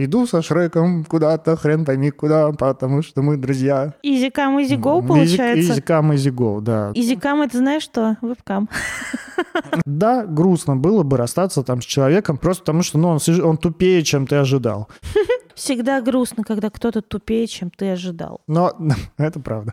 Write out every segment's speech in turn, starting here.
Иду со Шреком куда-то, хрен пойми куда, потому что мы друзья. Изикам, изиго, получается? Изикам, изиго, да. Изикам, это знаешь что? Вебкам. Да, грустно было бы расстаться там с человеком, просто потому что ну, он, он тупее, чем ты ожидал. Всегда грустно, когда кто-то тупее, чем ты ожидал. Но это правда.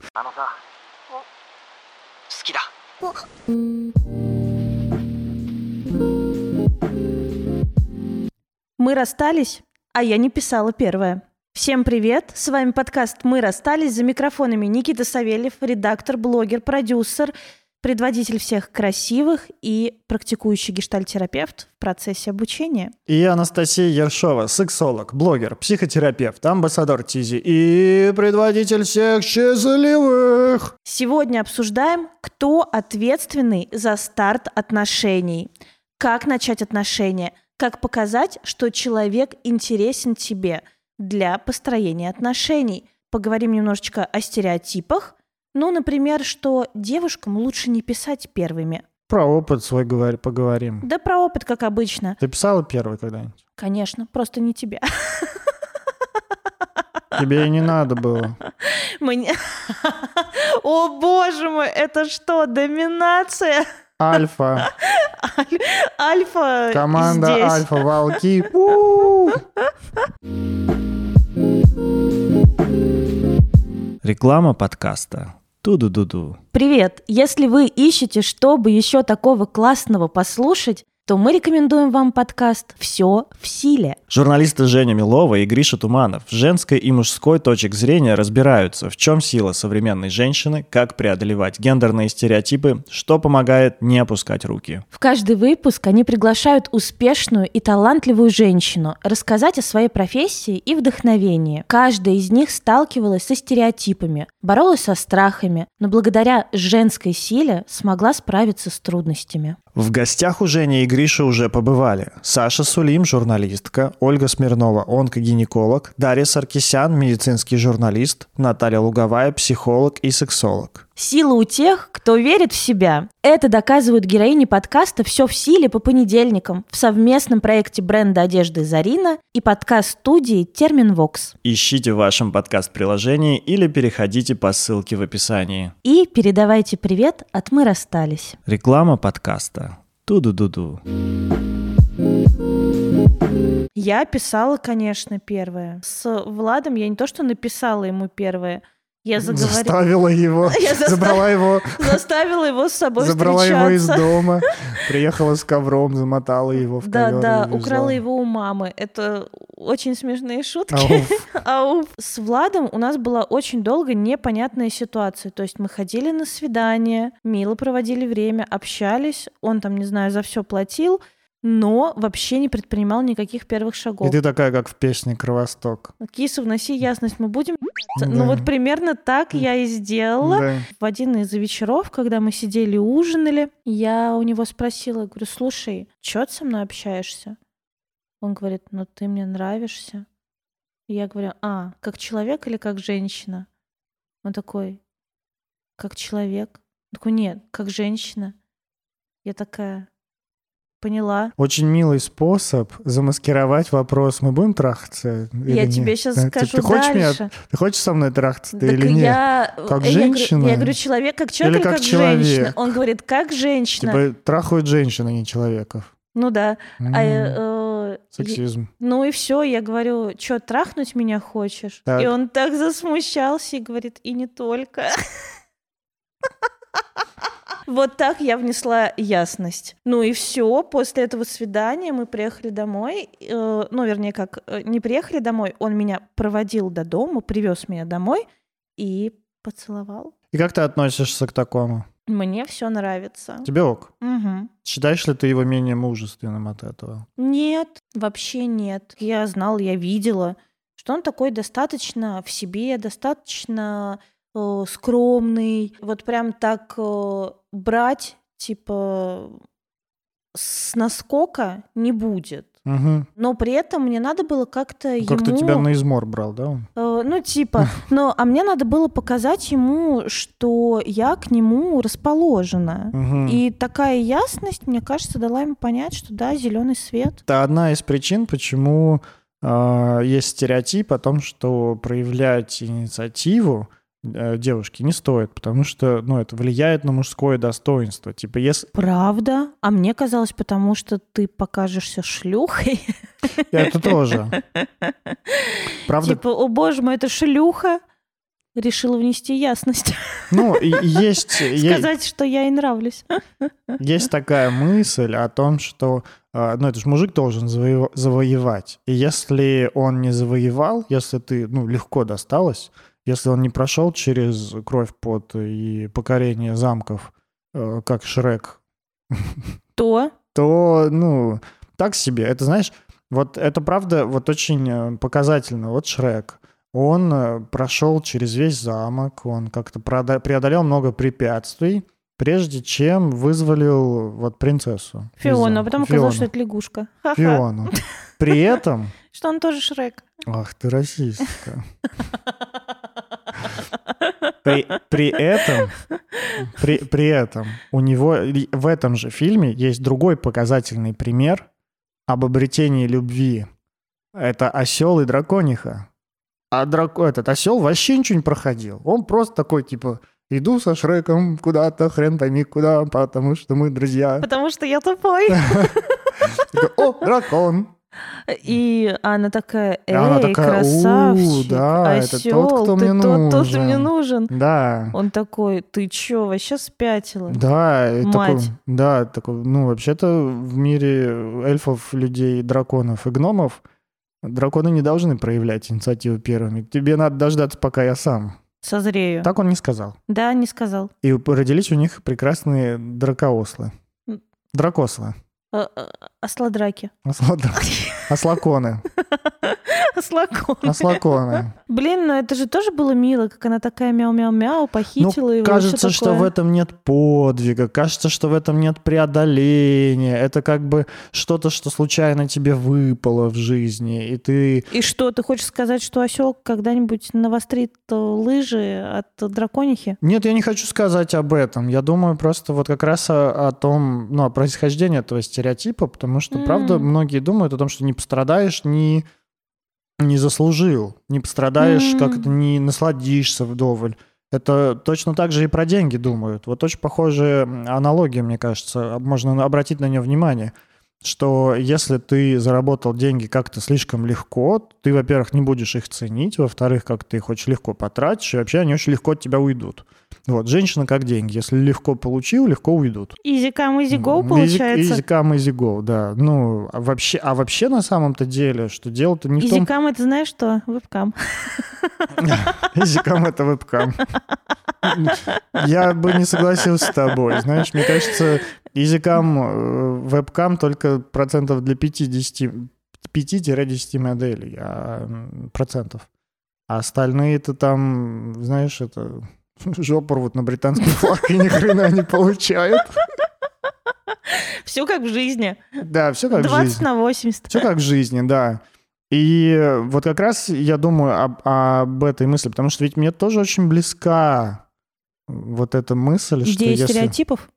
Мы расстались, а я не писала первое. Всем привет! С вами подкаст «Мы расстались» за микрофонами Никита Савельев, редактор, блогер, продюсер, предводитель всех красивых и практикующий гештальтерапевт в процессе обучения. И Анастасия Ершова, сексолог, блогер, психотерапевт, амбассадор ТИЗИ и предводитель всех счастливых. Сегодня обсуждаем, кто ответственный за старт отношений, как начать отношения – как показать, что человек интересен тебе для построения отношений. Поговорим немножечко о стереотипах. Ну, например, что девушкам лучше не писать первыми. Про опыт свой говори, поговорим. Да про опыт, как обычно. Ты писала первый когда-нибудь? Конечно, просто не тебя. Тебе и не надо было. Мне... О, боже мой, это что, доминация? Альфа. Альфа Команда здесь. Альфа Волки. Реклама подкаста. Ту-ду-ду-ду. Привет! Если вы ищете, чтобы еще такого классного послушать, то мы рекомендуем вам подкаст «Все в силе». Журналисты Женя Милова и Гриша Туманов с женской и мужской точек зрения разбираются, в чем сила современной женщины, как преодолевать гендерные стереотипы, что помогает не опускать руки. В каждый выпуск они приглашают успешную и талантливую женщину рассказать о своей профессии и вдохновении. Каждая из них сталкивалась со стереотипами, боролась со страхами, но благодаря женской силе смогла справиться с трудностями. В гостях у Жени и Гриши уже побывали Саша Сулим, журналистка, Ольга Смирнова, онкогинеколог, Дарья Саркисян, медицинский журналист, Наталья Луговая, психолог и сексолог. Сила у тех, кто верит в себя. Это доказывают героини подкаста «Все в силе» по понедельникам в совместном проекте бренда одежды «Зарина» и подкаст-студии «Терминвокс». Ищите в вашем подкаст-приложении или переходите по ссылке в описании. И передавайте привет от «Мы расстались». Реклама подкаста. Ту-ду-ду-ду. Я писала, конечно, первое. С Владом я не то, что написала ему первое – я заговорила. Заставила его, я забрала его. Заставила его с собой Забрала его из дома, приехала с ковром, замотала его в Да, ковер да, украла его у мамы. Это очень смешные шутки. Ауф. С Владом у нас была очень долго непонятная ситуация. То есть мы ходили на свидание, мило проводили время, общались. Он там, не знаю, за все платил но вообще не предпринимал никаких первых шагов. И ты такая, как в песне «Кровосток». Киса, вноси ясность, мы будем... Да. Ну вот примерно так я и сделала. Да. В один из вечеров, когда мы сидели ужинали, я у него спросила, говорю, слушай, чё ты со мной общаешься? Он говорит, ну ты мне нравишься. И я говорю, а, как человек или как женщина? Он такой, как человек. Он такой, нет, как женщина. Я такая, Поняла. Очень милый способ замаскировать вопрос. Мы будем трахаться? Я или тебе нет? сейчас Да, скажу ты, ты хочешь дальше. Меня, ты хочешь со мной трахаться Так или нет? я, Как я женщина? Говорю, я говорю, человек как человек Или как как, человек? женщина? Он говорит, как женщина. Типа трахают женщин, а не человеков. Ну да. М, А, э, Сексизм. ну и все, я говорю, что, трахнуть меня хочешь? Так. И он так засмущался и говорит, и не только. Вот так я внесла ясность. Ну и все. После этого свидания мы приехали домой. Э, ну, вернее, как э, не приехали домой, он меня проводил до дома, привез меня домой и поцеловал. И как ты относишься к такому? Мне все нравится. Тебе ок? Мгм. Считаешь ли ты его менее мужественным от этого? Нет, вообще нет. Я знала, я видела, что он такой достаточно в себе, достаточно э, скромный. Вот прям так э, брать, типа, с наскока не будет. Угу. Но при этом мне надо было как-то ему... Как-то тебя на измор брал, да? Э, ну, типа, но, а мне надо было показать ему, что я к нему расположена. Мгм. И такая ясность, мне кажется, дала ему понять, что да, зеленый свет. Это одна из причин, почему э, есть стереотип о том, что проявлять инициативу девушки не стоит, потому что, ну, это влияет на мужское достоинство. Типа, если... Правда? А мне казалось, потому что ты покажешься шлюхой. Это тоже. Правда? Типа, о боже мой, это шлюха. Решила внести ясность. Ну, есть... Сказать, что я ей нравлюсь. Есть такая мысль о том, что а, ну, это же мужик должен завоевать. И если он не завоевал, если ты, ну, легко досталось, если он не прошел через кровь, пот и покорение замков, э, как Шрек, то, то, ну, так себе. Это, знаешь, вот это правда вот очень э, показательно. Вот Шрек, он э, прошел через весь замок, он как-то преодолел много препятствий, прежде чем вызволил вот принцессу. Фиону, а потом оказалось, что это лягушка. Фиону. При этом... Что он тоже Шрек. Ах ты расистка. При, при этом, при, при этом у него в этом же фильме есть другой показательный пример об обретении любви. Это осел и дракониха. А драк... этот осел вообще ничего не проходил. Он просто такой, типа, иду со Шреком куда-то, хрен пойми куда, потому что мы друзья. Потому что я тупой. О, дракон. И она такая, эй, она такая, красавчик, да, осёл, это тот, кто мне нужен. Тот, кто мне нужен. Да. Он такой, ты чё, вообще спятила? Да, Мать. Такой, да, такой, ну, вообще-то в мире эльфов, людей, драконов и гномов драконы не должны проявлять инициативу первыми. Тебе надо дождаться, пока я сам. Созрею. Так он не сказал. Да, не сказал. И родились у них прекрасные дракоослы. Дракослы. А, а, осладраки. Осладраки. Ослаконы. Ослаконы. Ослаконы. Блин, ну это же тоже было мило, как она такая мяу-мяу-мяу, похитила ну, его. Кажется, что в этом нет подвига, кажется, что в этом нет преодоления. Это как бы что-то, что случайно тебе выпало в жизни, и ты... И что, ты хочешь сказать, что осел когда-нибудь навострит э, лыжи от драконихи? Нет, я не хочу сказать об этом. Я думаю просто вот как раз о, о том, ну, о происхождении этого стереотипа, потому что, mm. правда, многие думают о том, что не пострадаешь, не не заслужил, не пострадаешь, mm-hmm. как-то не насладишься вдоволь. Это точно так же и про деньги думают. Вот очень похожая аналогия, мне кажется, можно обратить на нее внимание, что если ты заработал деньги как-то слишком легко, ты, во-первых, не будешь их ценить, во-вторых, как ты их очень легко потратишь, и вообще они очень легко от тебя уйдут. Вот, женщина как деньги. Если легко получил, легко уйдут. Easy come, easy go, получается. Easy come, easy go, да. Ну, а вообще, а вообще на самом-то деле, что дело-то не easy в том... Easy come, это знаешь что? Вебкам. Easy come — это вебкам. Я бы не согласился с тобой. Знаешь, мне кажется, EasyCam, э, вебкам только процентов для 50, 5-10 моделей, а, процентов. А остальные-то там, знаешь, это жопу рвут на британский флаг и ни хрена не получают. Все как в жизни. Да, все как в жизни. 20 на 80. Все как в жизни, да. И вот как раз я думаю об, об этой мысли, потому что ведь мне тоже очень близка вот эта мысль, Идея что если... стереотипов?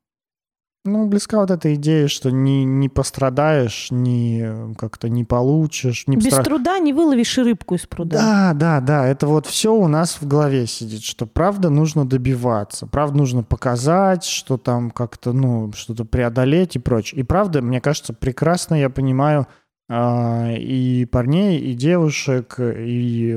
Ну, близка вот эта идея, что не, не пострадаешь, не как-то не получишь. Не Без постра... труда не выловишь рыбку из пруда. Да, да, да. Это вот все у нас в голове сидит, что правда нужно добиваться, правда нужно показать, что там как-то, ну, что-то преодолеть и прочее. И правда, мне кажется, прекрасно я понимаю э, и парней, и девушек, и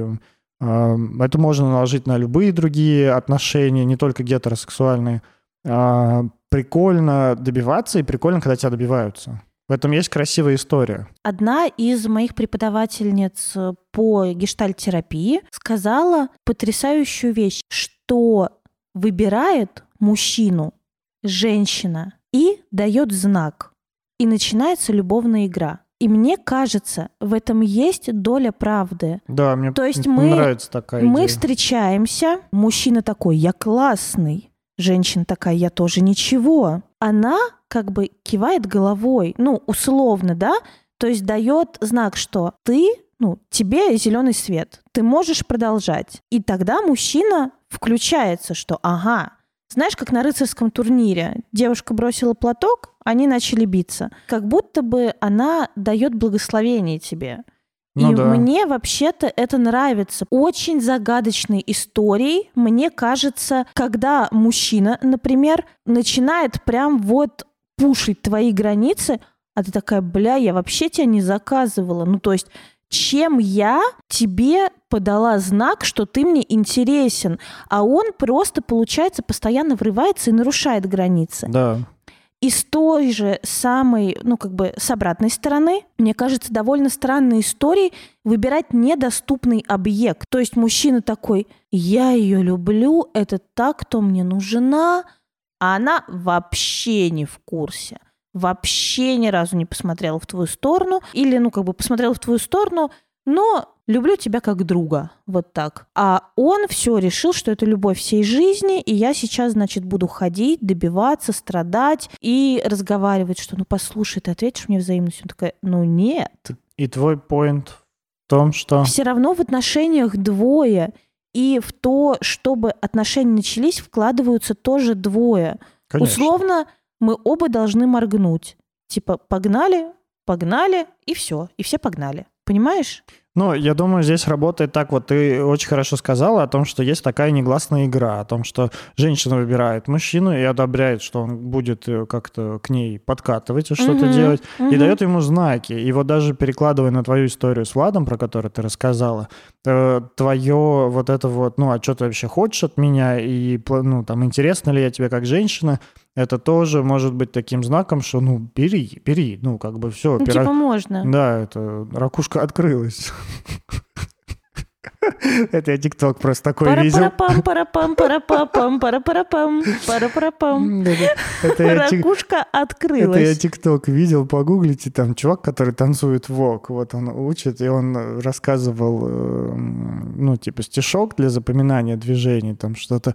э, это можно наложить на любые другие отношения, не только гетеросексуальные. Э, прикольно добиваться и прикольно, когда тебя добиваются. В этом есть красивая история. Одна из моих преподавательниц по гештальтерапии сказала потрясающую вещь, что выбирает мужчину женщина и дает знак. И начинается любовная игра. И мне кажется, в этом есть доля правды. Да, мне То есть мы, нравится такая Мы встречаемся, мужчина такой, я классный, Женщина такая, я тоже ничего. Она как бы кивает головой, ну, условно, да, то есть дает знак, что ты, ну, тебе зеленый свет, ты можешь продолжать. И тогда мужчина включается, что ага, знаешь, как на рыцарском турнире. Девушка бросила платок, они начали биться. Как будто бы она дает благословение тебе. Ну и да. мне вообще-то это нравится. Очень загадочной историей, мне кажется, когда мужчина, например, начинает прям вот пушить твои границы, а ты такая, бля, я вообще тебя не заказывала. Ну, то есть чем я тебе подала знак, что ты мне интересен, а он просто, получается, постоянно врывается и нарушает границы. Да. И с той же самой, ну, как бы, с обратной стороны, мне кажется, довольно странной историей выбирать недоступный объект. То есть мужчина такой, я ее люблю, это та, кто мне нужна, а она вообще не в курсе. Вообще ни разу не посмотрела в твою сторону. Или, ну, как бы, посмотрела в твою сторону, но люблю тебя как друга, вот так. А он все решил, что это любовь всей жизни, и я сейчас, значит, буду ходить, добиваться, страдать и разговаривать, что, ну, послушай, ты ответишь мне взаимностью? Он такая, ну, нет. И твой поинт в том, что... Все равно в отношениях двое, и в то, чтобы отношения начались, вкладываются тоже двое. Конечно. Условно, мы оба должны моргнуть. Типа, погнали, погнали, и все, и все погнали. Понимаешь? Ну, я думаю, здесь работает так. Вот ты очень хорошо сказала о том, что есть такая негласная игра, о том, что женщина выбирает мужчину и одобряет, что он будет э, как-то к ней подкатывать и что-то Мгм, делать, и мгм. дает ему знаки. И вот даже перекладывая на твою историю с Владом, про которую ты рассказала, э, твое вот это вот, ну, а что ты вообще хочешь от меня, и, ну, там, интересно ли я тебе как женщина, это тоже может быть таким знаком, что, ну, бери, бери, ну, как бы все, Ну, типа, можно. да, это ракушка открылась. Это я ТикТок просто такой видел. Пара-пара-пам, пара-пам, пара-пам, пара-пара-пам, пара-пара-пам. Ракушка это я открылась. ТикТок видел, погуглите, там чувак, который танцует вок, вот он учит, и он рассказывал, э, ну, типа, стишок для запоминания движений, там что-то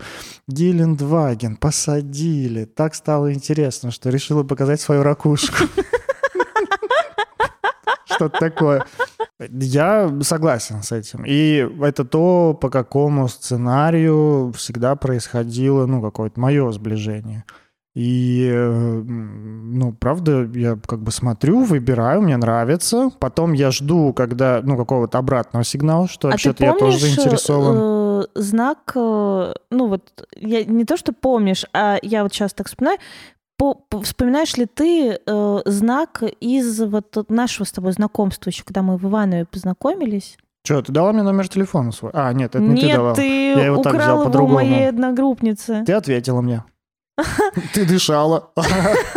Гелендваген посадили, так стало интересно, что решила показать свою ракушку. Что-то такое. Я согласен с этим. И это то, по какому сценарию всегда происходило, ну, какое-то мое сближение. И, ну, правда, я как бы смотрю, выбираю, мне нравится. Потом я жду, когда, ну, какого-то обратного сигнала, что А вообще-то я тоже заинтересован. э, знак, э, ну вот, я не то, что помнишь, а я вот сейчас так вспоминаю, по- по- вспоминаешь ли ты э, знак из вот нашего с тобой знакомства еще, когда мы в Иванове познакомились? Что, ты дала мне номер телефона свой? А, нет, это не ты Нет, давал. ты Я его так взял по-другому. моей одногруппницы. Ты ответила мне. Ты дышала.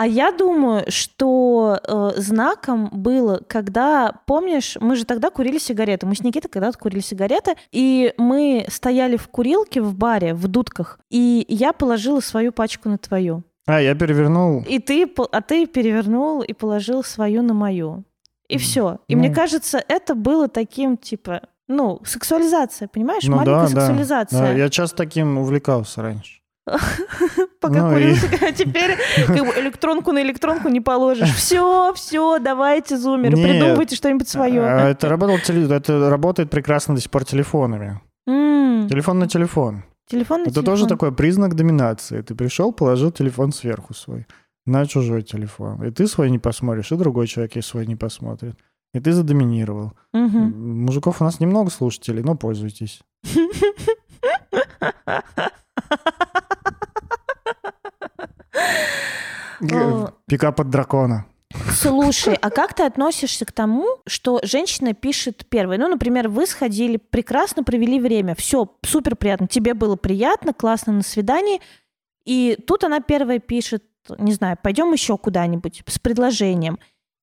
А я думаю, что э, знаком было, когда, помнишь, мы же тогда курили сигареты. Мы с Никитой когда-то курили сигареты, и мы стояли в курилке в баре, в дудках, и я положила свою пачку на твою. А, я перевернул. И ты, а ты перевернул и положил свою на мою. И все. И Ну. мне кажется, это было таким, типа, ну, сексуализация, понимаешь? Ну Маленькая да, да. сексуализация. Да, я часто таким увлекался раньше. Пока Ну курил и- а теперь как бы электронку на электронку не положишь. Все, все, давайте, зумеры, Нет. придумывайте что-нибудь А, свое. Это, работал это работает прекрасно до сих пор телефонами. Телефон на телефон. Телефон на Это тоже такой признак доминации. Ты пришел, положил телефон сверху свой на чужой телефон. И ты свой не посмотришь, и другой человек и свой не посмотрит. И ты задоминировал. Мгм. Мужиков у нас немного слушателей, но пользуйтесь. О. Пикап от дракона. Слушай, а как ты относишься к тому, что женщина пишет первой? Ну, например, вы сходили, прекрасно провели время, все супер приятно, тебе было приятно, классно на свидании, и тут она первая пишет, не знаю, пойдем еще куда-нибудь с предложением.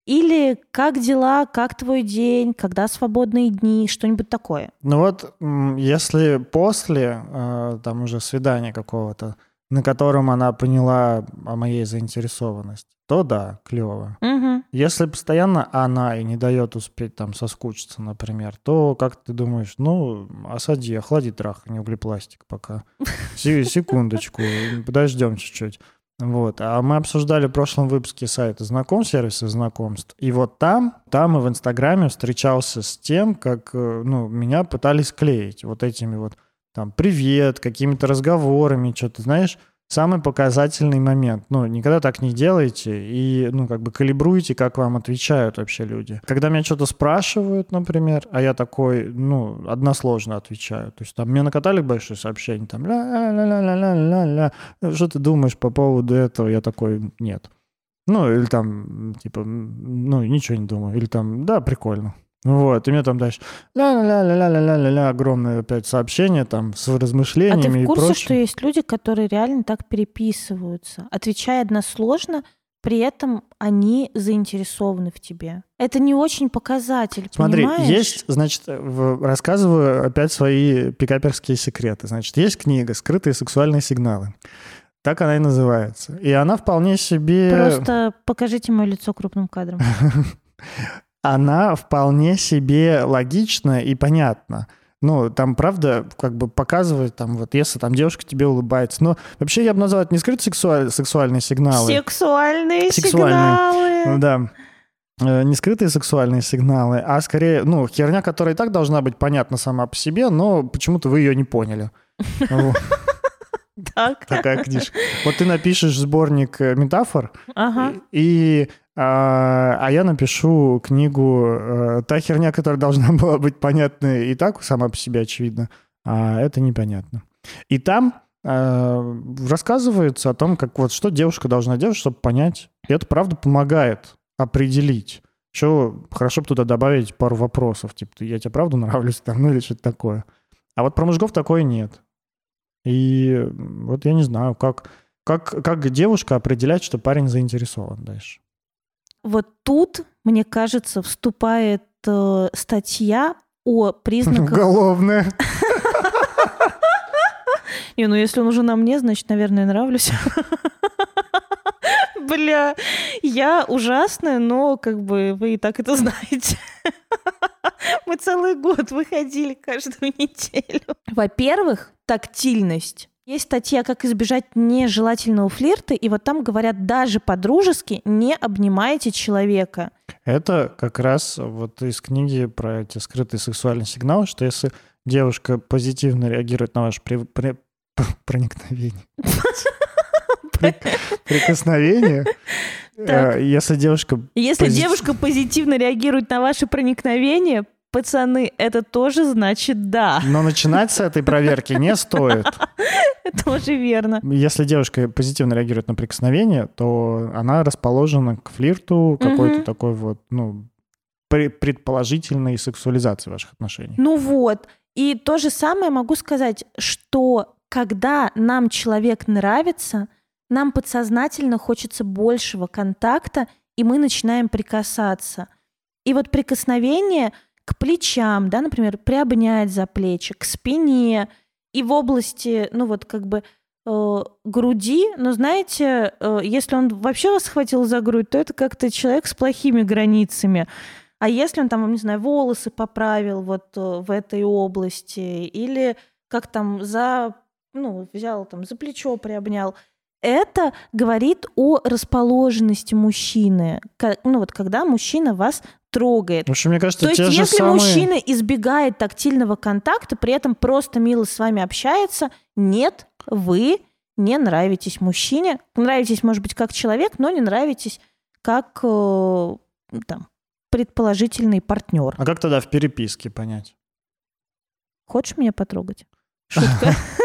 Или как дела, как твой день, когда свободные дни, что-нибудь такое. Ну вот, если после э, там уже свидания какого-то, на котором она поняла о моей заинтересованности, то да, клево. Мгм. Если постоянно она и не дает успеть там соскучиться, например, то как ты думаешь, ну, осади, охлади трахание углепластик пока. Се- Секундочку, подождем чуть-чуть. Вот. А мы обсуждали в прошлом выпуске сайта знаком, сервиса знакомств. И вот там, там и в Инстаграме встречался с тем, как э, ну, меня пытались клеить вот этими вот там привет, какими-то разговорами, что-то, знаешь, самый показательный момент. Ну, никогда так не делайте и, ну, как бы калибруйте, как вам отвечают вообще люди. Когда меня что-то спрашивают, например, а я такой, ну, односложно отвечаю. То есть там мне накатали большое сообщение, там, ля-ля-ля-ля-ля-ля-ля, что ты думаешь по поводу этого? Я такой, нет. Ну, или там, типа, ну, ничего не думаю. Или там, да, прикольно. Вот, и мне там дальше ля-ля-ля-ля-ля-ля-ля огромное опять сообщение там с размышлениями а ты в курсе, и прочим. что есть люди, которые реально так переписываются, отвечая односложно, при этом они заинтересованы в тебе. Это не очень показатель, Смотри, понимаешь? есть, значит, рассказываю опять свои пикаперские секреты. Значит, есть книга «Скрытые сексуальные сигналы». Так она и называется. И она вполне себе... Просто покажите мое лицо крупным кадром. она вполне себе логична и понятна. Ну, там, правда, как бы показывает, там, вот, если там девушка тебе улыбается. Но вообще я бы назвал это не скрытые сексуаль- сексуальные сигналы. Сексуальные Сексуальные. Ну сигналы. да. Э, Не скрытые сексуальные сигналы, а скорее, ну, херня, которая и так должна быть понятна сама по себе, но почему-то вы ее не поняли. Так. Такая книжка. Вот ты напишешь сборник э, метафор, и, а, а я напишу книгу э, «Та херня, которая должна была быть понятна и так сама по себе очевидна, а это непонятно». И там э, рассказывается о том, как вот что девушка должна делать, чтобы понять. И это, правда, помогает определить. Еще хорошо бы туда добавить пару вопросов, типа, я тебе правда нравлюсь там, ну или что-то такое. А вот про мужиков такое нет. И вот я не знаю, как, как, как девушка определять, что парень заинтересован дальше. Вот тут, мне кажется, вступает э, статья о признаках... Уголовная. Не, ну если он уже на мне, значит, наверное, нравлюсь. Бля, я ужасная, но как бы вы и так это знаете. Мы целый год выходили каждую неделю. Во-первых, тактильность. Есть статья «Как избежать нежелательного флирта», и вот там говорят, даже по-дружески не обнимайте человека. Это как раз вот из книги про эти скрытые сексуальные сигналы, что если девушка позитивно реагирует на ваше при- при- проникновение, При- прикосновение, э, если девушка... Если девушка позитивно реагирует на ваше проникновение, пацаны, это тоже значит да. Но начинать с этой проверки не стоит. Это тоже верно. Если девушка позитивно реагирует на прикосновение, то она расположена к флирту, какой-то такой вот, ну, предположительной сексуализации ваших отношений. Ну вот. И то же самое могу сказать, что когда нам человек нравится, нам подсознательно хочется большего контакта, и мы начинаем прикасаться. И вот прикосновение к плечам, да, например, приобнять за плечи, к спине и в области, ну вот как бы э, груди, но знаете, э, если он вообще вас схватил за грудь, то это как-то человек с плохими границами. А если он там, не знаю, волосы поправил вот э, в этой области, или как там за, ну, взял там за плечо приобнял, это говорит о расположенности мужчины. Ну вот когда мужчина вас трогает. В общем, мне кажется, То есть, те же если самые... мужчина избегает тактильного контакта, при этом просто мило с вами общается, нет, вы не нравитесь мужчине. Нравитесь, может быть, как человек, но не нравитесь как э, ну, там, предположительный партнер. А как тогда в переписке понять? Хочешь меня потрогать? Шутка.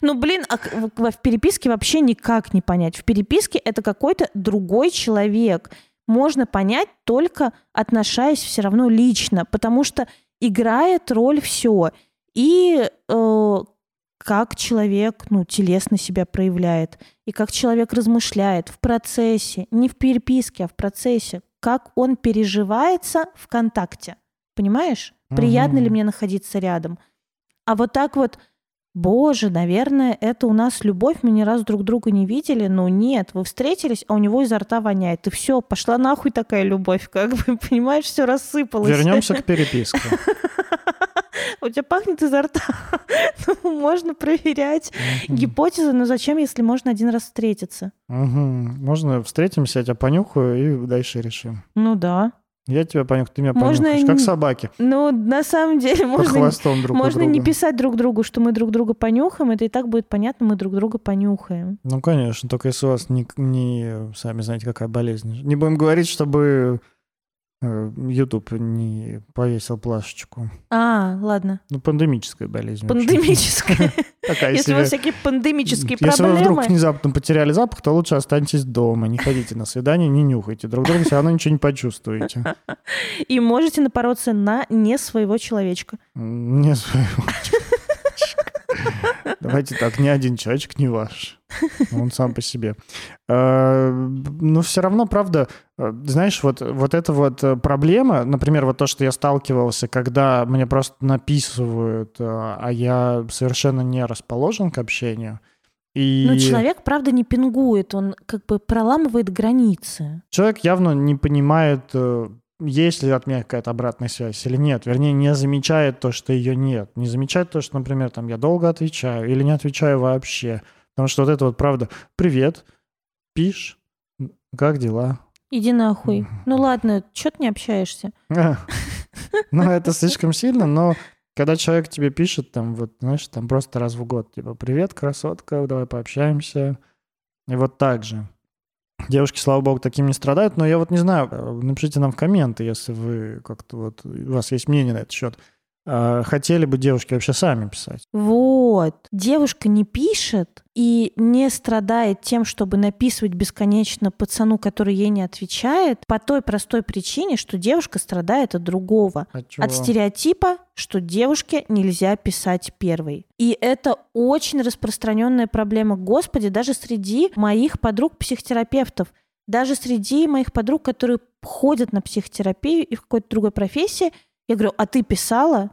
Ну, блин, а в переписке вообще никак не понять. В переписке это какой-то другой человек. Можно понять только отношаясь все равно лично, потому что играет роль все. И э, как человек, ну, телесно себя проявляет, и как человек размышляет в процессе, не в переписке, а в процессе, как он переживается в контакте. Понимаешь? Приятно ли Мгм. мне находиться рядом? А вот так вот, боже, наверное, это у нас любовь, мы ни разу друг друга не видели, но нет, вы встретились, а у него изо рта воняет, и все, пошла нахуй такая любовь, как бы, понимаешь, все рассыпалось. Вернемся к переписке. У тебя пахнет изо рта. Ну, Можно проверять гипотезы, но зачем, если можно один раз встретиться? Можно встретимся, я тебя понюхаю и дальше решим. Ну да. Я тебя понюхаю, ты меня Можно понюхаешь. Как собаки. Ну, на самом деле, можно, хвостом друг можно не писать друг другу, что мы друг друга понюхаем. Это и так будет понятно, мы друг друга понюхаем. Ну, конечно, только если у вас не, не сами знаете, какая болезнь. Не будем говорить, чтобы YouTube не повесил плашечку. А, ладно. Ну, пандемическая болезнь. Пандемическая. Если у вас всякие пандемические Если вы вдруг проблемы. внезапно потеряли запах, то лучше останьтесь дома. Не ходите на свидание, не нюхайте. Друг друга все равно ничего не почувствуете. И можете напороться на не своего человечка. Не своего человечка. Давайте так, ни один человечек не ваш. Он сам по себе. Э, Но все равно, правда, э, знаешь, вот, вот эта вот э, проблема, например, вот то, что я сталкивался, когда мне просто написывают, э, а я совершенно не расположен к общению. И Но человек, правда, не пингует, он как бы проламывает границы. человек явно не понимает, есть ли от меня какая-то обратная связь или нет. Вернее, не замечает то, что ее нет. Не замечает то, что, например, там я долго отвечаю или не отвечаю вообще. Потому что вот это вот правда. Привет, пишь, как дела? Иди нахуй. Ну ладно, что ты не общаешься? Ну, это слишком сильно, но когда человек тебе пишет, там, вот, знаешь, там просто раз в год, типа, привет, красотка, давай пообщаемся. И вот так же. Девушки, слава богу, таким не страдают, но я вот не знаю, э, напишите нам в комменты, если вы как-то вот, у вас есть мнение на этот счет. А Хотели бы девушки вообще сами писать? Вот. Девушка не пишет и не страдает тем, чтобы написывать бесконечно пацану, который ей не отвечает, по той простой причине, что девушка страдает от другого. От чего? От стереотипа, что девушке нельзя писать первой. И это очень распространенная проблема. Господи, даже среди моих подруг-психотерапевтов, даже среди моих подруг, которые ходят на психотерапию и в какой-то другой профессии, я говорю, а ты писала?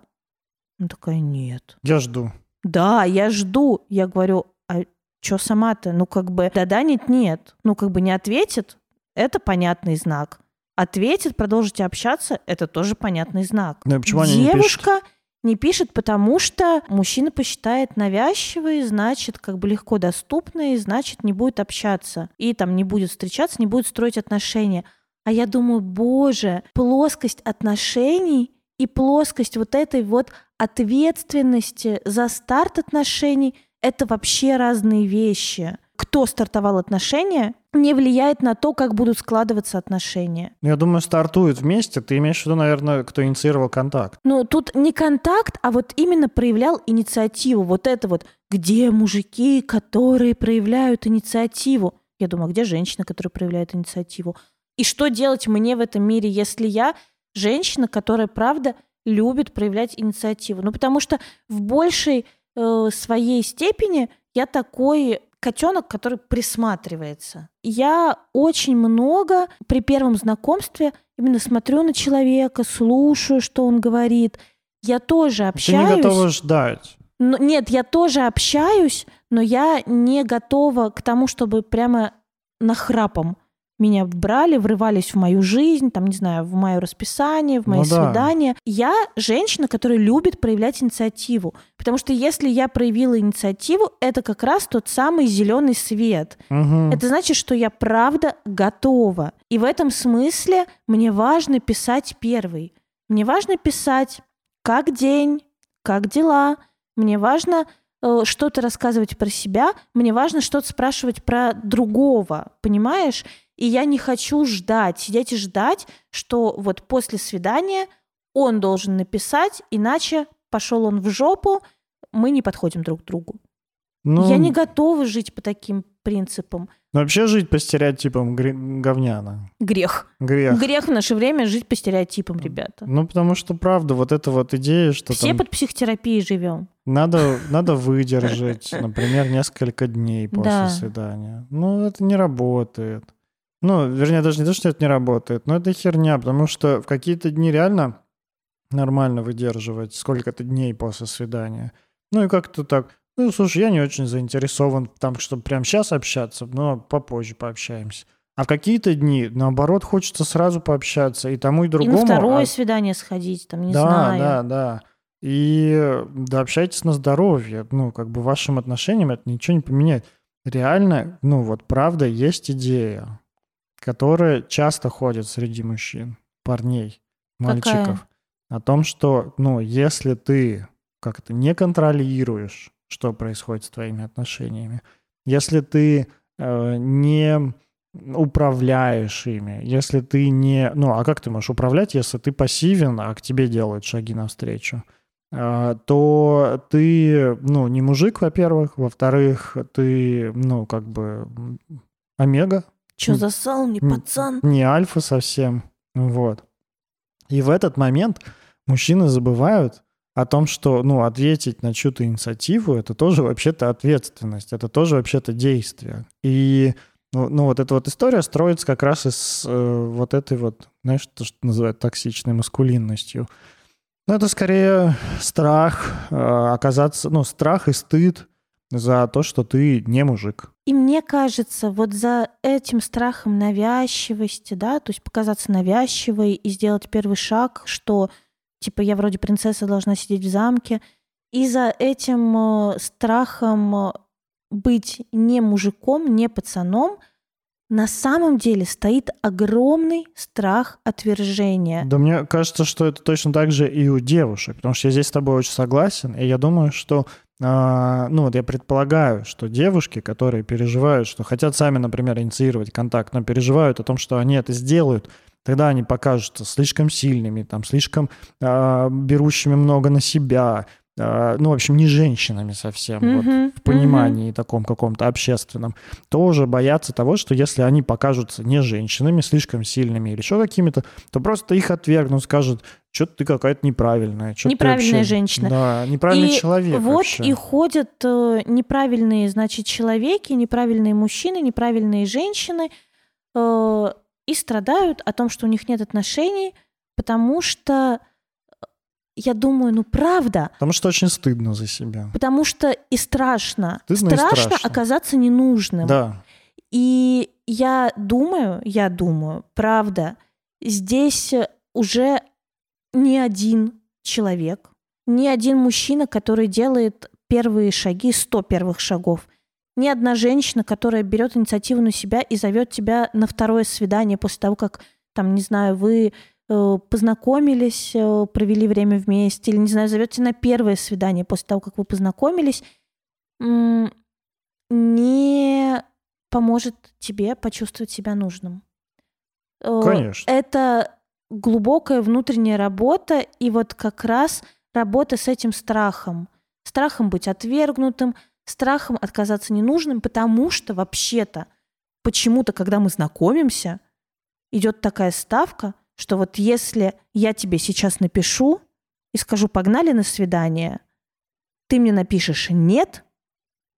Она такая, нет. Я жду. Да, я жду. Я говорю, а что сама-то? Ну, как бы, да-да, нет-нет. Ну, как бы не ответит, это понятный знак. Ответит, продолжите общаться, это тоже понятный знак. Ну почему они не пишут? Девушка не пишет, потому что мужчина посчитает навязчивой, значит, как бы легко доступной, значит, не будет общаться. И там не будет встречаться, не будет строить отношения. А я думаю, боже, плоскость отношений и плоскость вот этой вот ответственности за старт отношений — это вообще разные вещи. Кто стартовал отношения, не влияет на то, как будут складываться отношения. Ну, Я думаю, стартуют вместе. Ты имеешь в виду, наверное, кто инициировал контакт. Ну, тут не контакт, а вот именно проявлял инициативу. Вот это вот, где мужики, которые проявляют инициативу? Я думаю, а где женщина, которая проявляет инициативу? И что делать мне в этом мире, если я женщина, которая, правда, любит проявлять инициативу? Ну, потому что в большей э, своей степени я такой котенок, который присматривается. Я очень много при первом знакомстве именно смотрю на человека, слушаю, что он говорит. Я тоже Ты не общаюсь. готова ждать. Но- нет, я тоже общаюсь, но я не готова к тому, чтобы прямо нахрапом меня брали, врывались в мою жизнь, там, не знаю, в мое расписание, в мои Ну да. свидания. Я женщина, которая любит проявлять инициативу. Потому что если я проявила инициативу, это как раз тот самый зеленый свет. Мгм. Это значит, что я правда готова. И в этом смысле мне важно писать первый. Мне важно писать, как день, как дела. Мне важно э, что-то рассказывать про себя. Мне важно что-то спрашивать про другого, понимаешь? И я не хочу ждать, сидеть и ждать, что вот после свидания он должен написать, иначе пошел он в жопу, мы не подходим друг к другу. Ну, Я не готова жить по таким принципам. ну, вообще жить по стереотипам гре- говняно. Грех. Грех. Грех в наше время жить по стереотипам, ребята. Ну, потому что, правда, вот эта вот идея, что Все там под психотерапией живем. надо, надо выдержать, например, несколько дней после Да. свидания. Ну, это не работает. Ну, вернее, даже не то, что это не работает, но это херня, потому что в какие-то дни реально нормально выдерживать сколько-то дней после свидания. Ну и как-то так, ну, слушай, я не очень заинтересован там, чтобы прямо сейчас общаться, но попозже пообщаемся. А в какие-то дни, наоборот, хочется сразу пообщаться и тому, и И другому. на второе а- свидание сходить, там, не да, знаю. да, да. И да, общайтесь на здоровье. Ну, как бы вашим отношениям это ничего не поменяет. Реально, ну вот правда, есть идея, которая часто ходит среди мужчин. парней, мальчиков. Какая? О том, что, ну, если ты как-то не контролируешь, что происходит с твоими отношениями, если ты э, не управляешь ими, если ты не... Ну, а как ты можешь управлять, если ты пассивен, а к тебе делают шаги навстречу? Э, то ты, ну, не мужик, во-первых, во-вторых, ты, ну, как бы омега. Че засал, не пацан? Не альфа совсем, вот. И в этот момент мужчины забывают о том, что, ну, ответить на чью-то инициативу, это тоже вообще-то ответственность, это тоже вообще-то действие. И, ну, ну, вот эта вот история строится как раз из э, вот этой вот, знаешь, то, что называют токсичной маскулинностью. Ну, это скорее страх э, оказаться, ну, страх и стыд за то, что ты не мужик. И мне кажется, вот за этим страхом навязчивости, да, то есть показаться навязчивой и сделать первый шаг, что типа я вроде принцесса должна сидеть в замке, и за этим э, страхом э, быть не мужиком, не пацаном, на самом деле стоит огромный страх отвержения. Да мне кажется, что это точно так же и у девушек, потому что я здесь с тобой очень согласен, и я думаю, что ну вот я предполагаю, что девушки, которые переживают, что хотят сами, например, инициировать контакт, но переживают о том, что они это сделают, тогда они покажутся слишком сильными, там, слишком э, берущими много на себя, ну, в общем, не женщинами совсем, mm-hmm. вот, в понимании mm-hmm. таком каком-то общественном, тоже боятся того, что если они покажутся не женщинами, слишком сильными или еще какими-то, то просто их отвергнут, скажут, что-то ты какая-то неправильная. Неправильная вообще... женщина. Да, неправильный и человек вот вообще. и ходят э, неправильные, значит, человеки, неправильные мужчины, неправильные женщины э, и страдают о том, что у них нет отношений, потому что я думаю, ну правда. Потому что очень стыдно за себя. Потому что и страшно. Стыдно страшно, и страшно оказаться ненужным. Да. И я думаю, я думаю, правда, здесь уже ни один человек, ни один мужчина, который делает первые шаги, сто первых шагов, ни одна женщина, которая берет инициативу на себя и зовет тебя на второе свидание после того, как, там, не знаю, вы познакомились, э, провели время вместе, или, не знаю, зовете на первое свидание после того, как вы познакомились, не поможет тебе почувствовать себя нужным. Э, Конечно. Это глубокая внутренняя работа и вот как раз работа с этим страхом. Страхом быть отвергнутым, страхом отказаться ненужным, потому что вообще-то почему-то, когда мы знакомимся, идет такая ставка, что вот если я тебе сейчас напишу и скажу «погнали на свидание», ты мне напишешь «нет»,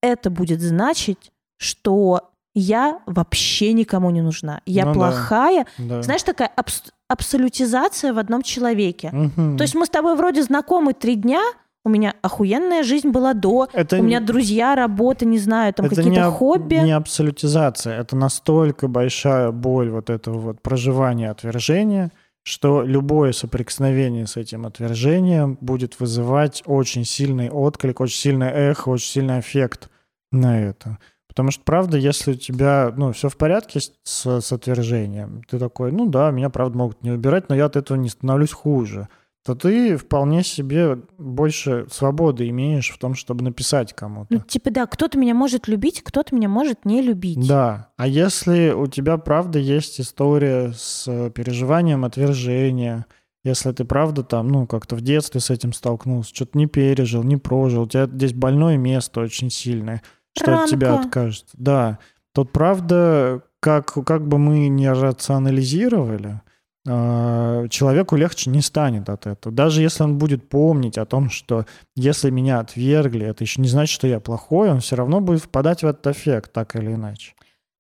это будет значить, что я вообще никому не нужна. Я ну, плохая. Да, да. Знаешь, такая абс- абсолютизация в одном человеке. Угу. То есть мы с тобой вроде знакомы три дня, у меня охуенная жизнь была до, это у меня друзья, работа, не знаю, там какие-то не, хобби. не абсолютизация, это настолько большая боль вот этого вот проживания отвержения, что любое соприкосновение с этим отвержением будет вызывать очень сильный отклик, очень сильное эхо, очень сильный эффект на это. Потому что, правда, если у тебя, ну, все в порядке с, с отвержением, ты такой, ну да, меня, правда, могут не убирать, но я от этого не становлюсь хуже, то ты вполне себе больше свободы имеешь в том, чтобы написать кому-то. Ну, типа, да, кто-то меня может любить, кто-то меня может не любить. Да, а если у тебя, правда, есть история с переживанием отвержения, если ты, правда, там, ну, как-то в детстве с этим столкнулся, что-то не пережил, не прожил, у тебя здесь больное место очень сильное – что Рамка. от тебя откажется. Да. Тут правда, как, как бы мы не рационализировали, человеку легче не станет от этого. Даже если он будет помнить о том, что если меня отвергли, это еще не значит, что я плохой, он все равно будет впадать в этот эффект, так или иначе.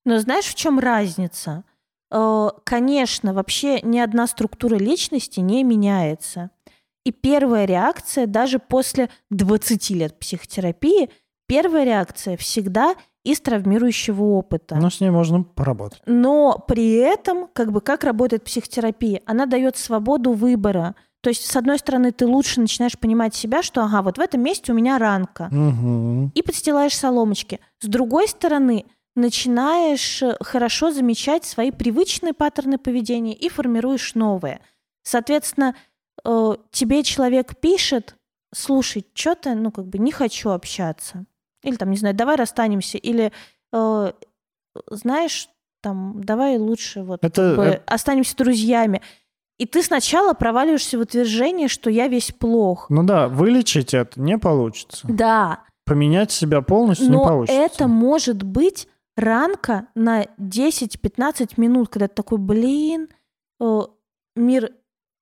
Но знаешь, в чем разница? Э, конечно, вообще ни одна структура личности не меняется. И первая реакция даже после 20 лет психотерапии – Первая реакция всегда из травмирующего опыта. Но с ней можно поработать. Но при этом, как бы, как работает психотерапия? Она дает свободу выбора. То есть, с одной стороны, ты лучше начинаешь понимать себя, что, ага, вот в этом месте у меня ранка. Угу. И подстилаешь соломочки. С другой стороны, начинаешь хорошо замечать свои привычные паттерны поведения и формируешь новые. Соответственно, э, тебе человек пишет, слушай, что-то, ну, как бы не хочу общаться. Или там, не знаю, давай расстанемся. Или, э, знаешь, там, давай лучше вот Это- как бы это- останемся друзьями. И ты сначала проваливаешься в утверждение, что я весь плох. Ну да, вылечить это не получится. Да, Поменять себя полностью не но получится. это может быть ранка на 10-15 минут, когда ты такой, блин, э, мир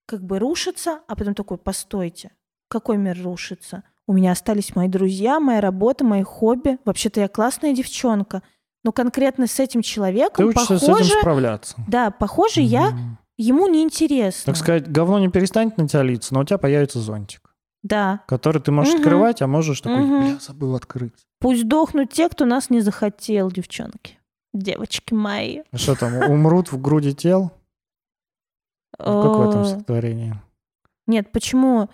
как бы рушится, а потом такой, постойте, какой мир рушится? У меня остались мои друзья, моя работа, мои хобби. Вообще-то я классная девчонка. Но конкретно с этим Ты человеком, с похоже, этим справляться. да, похоже, я Мгм. ему неинтересно. Так сказать, говно не перестанет на тебя литься, но у тебя появится зонтик, Да. который ты можешь Мгм. открывать, а можешь такой, Мгм. бля, забыл открыть. Пусть дохнут те, кто нас не захотел, девчонки. Девочки мои. А Что там, умрут в груди тел? Ну, Как в этом Э, стихотворении? Нет, почему?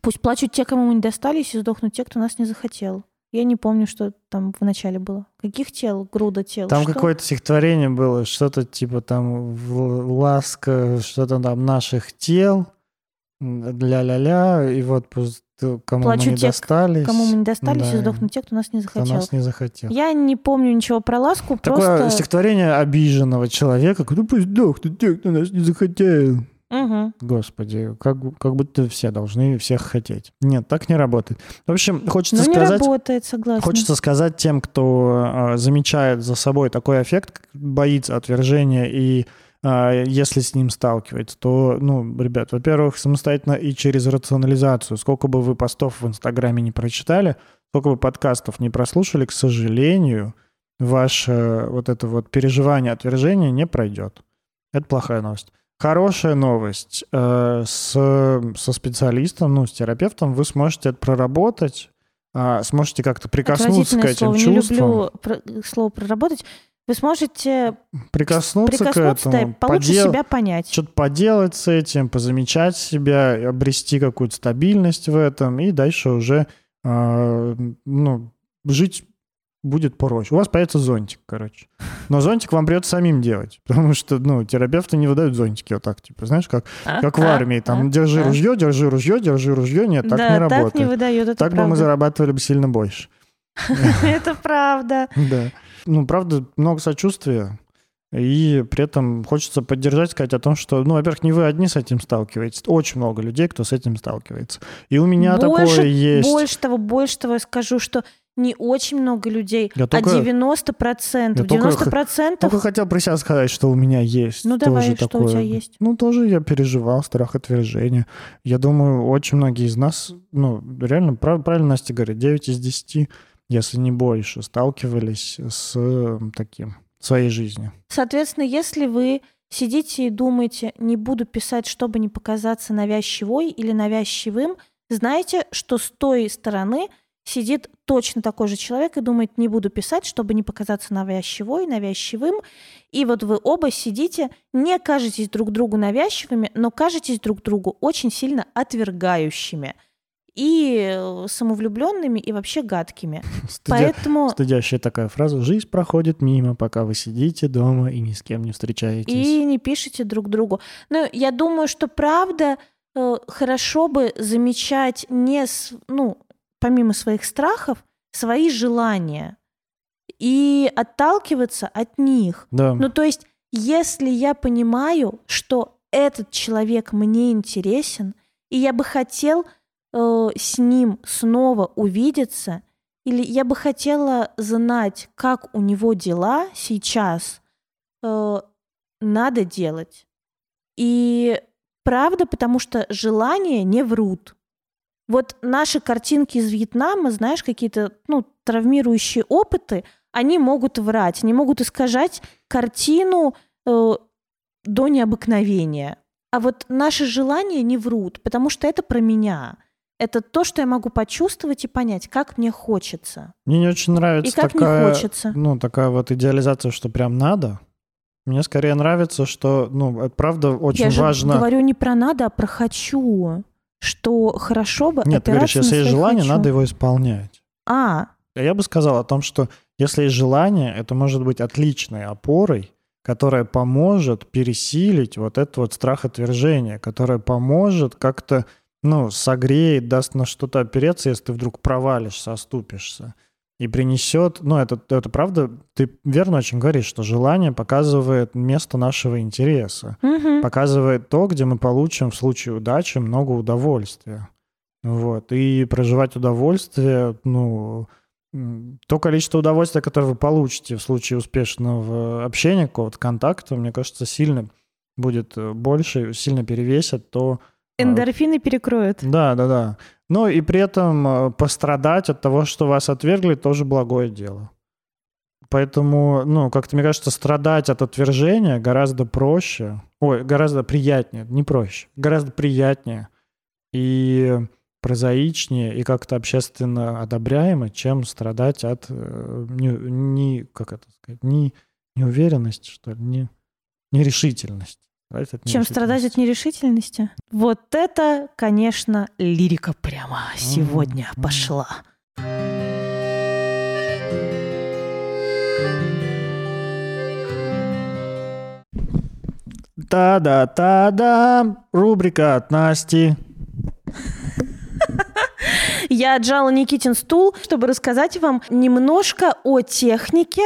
Пусть плачут те, кому мы не достались, и сдохнут те, кто нас не захотел. Я не помню, что там в начале было. Каких тел? Груда тел. Там Что? какое-то стихотворение было, что-то типа там ласка, что-то там наших тел, ля-ля-ля, и вот кому Плачут мы не те, достались, Кому мы не достались, и да, сдохнут те, кто нас не кто захотел. нас не захотел. Я не помню ничего про ласку, Такое просто... стихотворение обиженного человека, ну пусть сдохнут те, кто нас не захотел. Мгм. Господи, как, как будто все должны всех хотеть. Нет, так не работает. В общем, хочется Ну, сказать... работает, согласна. Хочется сказать тем, кто э, замечает за собой такой эффект, боится отвержения и э, если с ним сталкивается, то, ну, ребят, во-первых, самостоятельно и через рационализацию. Сколько бы вы постов в Инстаграме не прочитали, сколько бы подкастов не прослушали, к сожалению, ваше вот это вот переживание отвержения не пройдет. Это плохая новость. Хорошая новость. э, с, со специалистом, ну, с терапевтом вы сможете это проработать, а, сможете как-то прикоснуться к этим слово. Не чувствам. люблю про- слово «проработать». Вы сможете Прикоснуться, прикоснуться, к да, этому, и получше подел- себя понять. что-то поделать с этим, позамечать себя, обрести какую-то стабильность в этом, и дальше уже а, ну, жить будет проще. У вас появится зонтик, короче. Но зонтик вам придется самим делать, потому что, ну, терапевты не выдают зонтики вот так, типа, знаешь, как, как в армии, там, держи ружье, держи ружье, держи ружье, нет, так да, не так не работает. выдает, это Так бы мы правда. зарабатывали бы сильно больше. Это правда. Да. Ну, правда, много сочувствия. И при этом хочется поддержать, сказать о том, что, ну, во-первых, не вы одни с этим сталкиваетесь. Очень много людей, кто с этим сталкивается. И у меня Больше- такое есть. Больше того, больше того я скажу, что не очень много людей, Я а только- 90 процентов. я только 90 процентов. Только хотел про себя сказать, что у меня есть. Ну, давай, что у тебя есть? Ну, тоже я переживал страх отвержения. Я думаю, очень многие из нас, ну, реально, прав- правильно Настя говорит, 9 из 10, если не больше, сталкивались с таким в своей жизни. Соответственно, если вы сидите и думаете, не буду писать, чтобы не показаться навязчивой или навязчивым, знайте, что с той стороны сидит точно такой же человек и думает, не буду писать, чтобы не показаться навязчивой, навязчивым. И вот вы оба сидите, не кажетесь друг другу навязчивыми, но кажетесь друг другу очень сильно отвергающими и э, самовлюбленными, и вообще гадкими. Стыдя- Поэтому Стыдящая такая фраза. Жизнь проходит мимо, пока вы сидите дома и ни с кем не встречаетесь. и не пишите друг другу. Ну, я думаю, что правда э, хорошо бы замечать не, с- ну, помимо своих страхов, свои желания и отталкиваться от них. Да. Ну, то есть, если я понимаю, что этот человек мне интересен, и я бы хотел э, с ним снова увидеться, или я бы хотела знать, как у него дела сейчас, э, надо делать. И правда, потому что желания не врут. Вот наши картинки из Вьетнама, знаешь, какие-то ну, травмирующие опыты, они могут врать, они могут искажать картину э, до необыкновения. А вот наши желания не врут, потому что это про меня. Это то, что я могу почувствовать и понять, как мне хочется. Мне не очень нравится И как такая, не хочется. ну, такая вот идеализация, что прям надо. Мне скорее нравится, что, ну, правда очень я важно. говорю не про надо, а про хочу. Что хорошо бы Нет, ты говоришь, если есть желание, «хочу». надо его исполнять. А, Я бы сказал о том, что если есть желание, это может быть отличной опорой которая поможет пересилить вот этот вот страх отвержения, которая поможет как-то, ну, согреет, даст на что-то опереться, если ты вдруг провалишься, оступишься. И принесет, ну, это, это правда, ты верно очень говоришь, что желание показывает место нашего интереса, Мгм. показывает то, где мы получим в случае удачи много удовольствия. Вот. И проживать удовольствие, ну, то количество удовольствия, которое вы получите в случае успешного общения, какого-то контакта, мне кажется, сильно будет э, больше, сильно перевесит то... э, Эндорфины перекроют. Да, да, да. Но и при этом э, пострадать от того, что вас отвергли, тоже благое дело. Поэтому, ну, как-то, мне кажется, страдать от отвержения гораздо проще, ой, гораздо приятнее, не проще, гораздо приятнее и прозаичнее и как-то общественно одобряемо, чем страдать от э, не, не- как это сказать, не, неуверенности, что ли, не, нерешительности. Страдать от Чем страдать от нерешительности. Вот это, конечно, лирика прямо сегодня Мгм. пошла. Та-да-та-да, рубрика от Насти. Я отжала Никитин стул, чтобы рассказать вам немножко о технике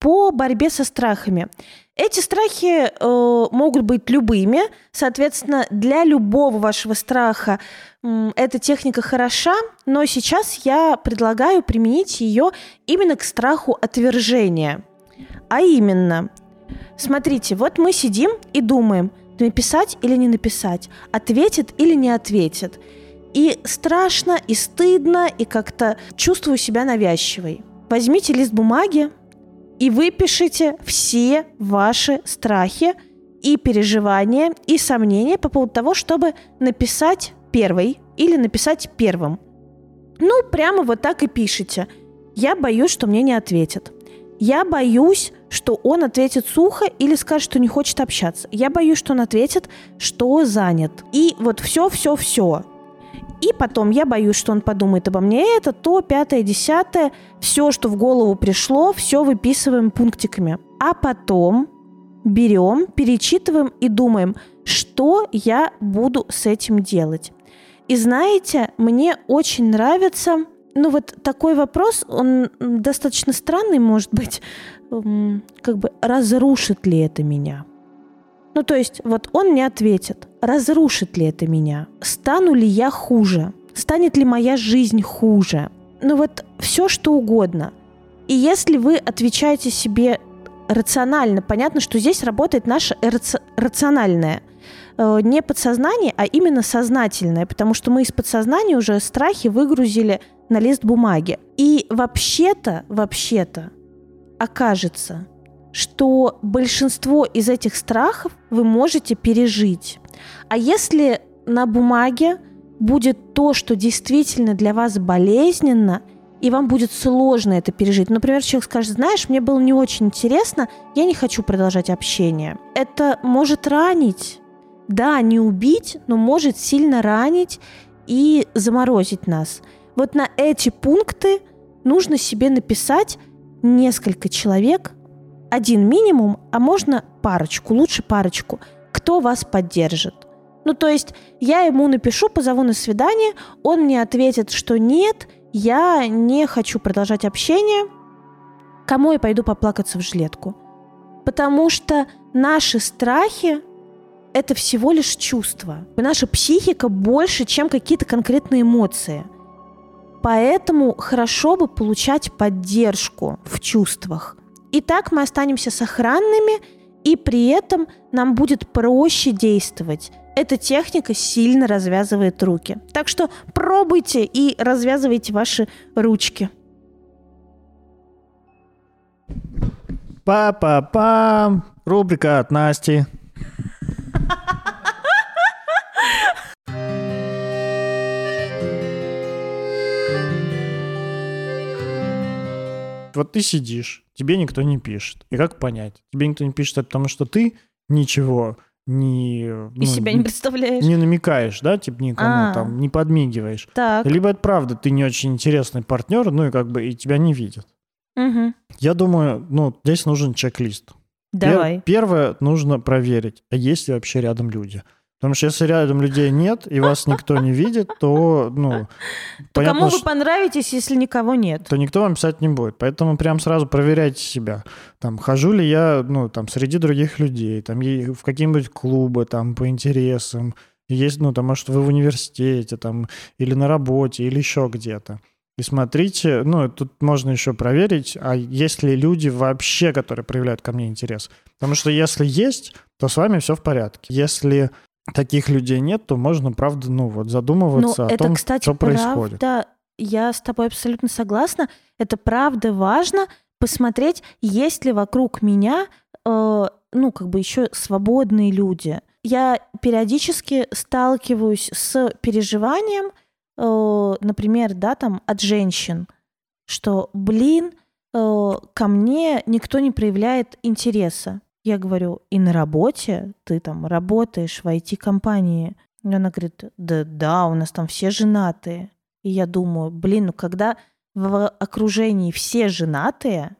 по борьбе со страхами. Эти страхи э, могут быть любыми, соответственно, для любого вашего страха м, эта техника хороша, но сейчас я предлагаю применить ее именно к страху отвержения. А именно, смотрите, вот мы сидим и думаем, написать или не написать, ответит или не ответит. И страшно, и стыдно, и как-то чувствую себя навязчивой. Возьмите лист бумаги и выпишите все ваши страхи и переживания, и сомнения по поводу того, чтобы написать первой или написать первым. Ну, прямо вот так и пишите. Я боюсь, что мне не ответят. Я боюсь, что он ответит сухо или скажет, что не хочет общаться. Я боюсь, что он ответит, что занят. И вот все, все, все. И потом я боюсь, что он подумает обо мне это, то, пятое, десятое. Все, что в голову пришло, все выписываем пунктиками. А потом берем, перечитываем и думаем, что я буду с этим делать. И знаете, мне очень нравится, ну вот такой вопрос, он достаточно странный, может быть, М, как бы разрушит ли это меня? Ну, то есть, вот он не ответит, разрушит ли это меня? Стану ли я хуже? Станет ли моя жизнь хуже? Ну вот все, что угодно. И если вы отвечаете себе рационально, понятно, что здесь работает наше раци- рациональное. Э, Не подсознание, а именно сознательное, потому что мы из подсознания уже страхи выгрузили на лист бумаги. И вообще-то, вообще-то, окажется, что большинство из этих страхов вы можете пережить. А если на бумаге будет то, что действительно для вас болезненно, и вам будет сложно это пережить. Например, человек скажет, знаешь, мне было не очень интересно, я не хочу продолжать общение. Это может ранить. Да, не убить, но может сильно ранить и заморозить нас. Вот на эти пункты нужно себе написать несколько человек, один минимум, а можно парочку, лучше парочку, кто вас поддержит. Ну, то есть я ему напишу, позову на свидание, он мне ответит, что нет, я не хочу продолжать общение. Кому я пойду поплакаться в жилетку? Потому что наши страхи – это всего лишь чувства. Наша психика больше, чем какие-то конкретные эмоции. Поэтому хорошо бы получать поддержку в чувствах. И так мы останемся сохранными, и при этом нам будет проще действовать. Эта техника сильно развязывает руки. Так что пробуйте и развязывайте ваши ручки. Па-па-пам, рубрика от Насти. Вот ты сидишь, тебе никто не пишет. И как понять? Тебе никто не пишет, это потому что ты ничего не... И ну, себя не представляешь. не намекаешь, да, типа никому А. там, не подмигиваешь. Так. Либо это правда, ты не очень интересный партнер, ну и как бы и тебя не видят. Мгм. Я думаю, ну, здесь нужен чек-лист. Давай. Пер- первое, нужно проверить, а есть ли вообще рядом люди. Потому что если рядом людей нет, и вас никто не видит, то, ну, То понятно, кому вы понравитесь, если никого нет? то никто вам писать не будет. Поэтому прям сразу проверяйте себя. Там, хожу ли я, ну, там, среди других людей, там, в какие-нибудь клубы, там, по интересам. Есть, ну, там, может, вы в университете, там, или на работе, или еще где-то. И смотрите, ну, тут можно еще проверить, а есть ли люди вообще, которые проявляют ко мне интерес. Потому что если есть, то с вами все в порядке. Если таких людей нет, то можно, правда, ну, вот Ну, задумываться о это, том, кстати, что происходит. правда. Я с тобой абсолютно согласна. Это правда важно посмотреть, есть ли вокруг меня, э, ну, как бы еще свободные люди. Я периодически сталкиваюсь с переживанием, э, например, да, там, от женщин, что, блин, э, ко мне никто не проявляет интереса. Я говорю, и на работе ты там работаешь в IT-компании. И она говорит, да, да, у нас там все женатые. И я думаю, блин, ну когда в окружении все женатые,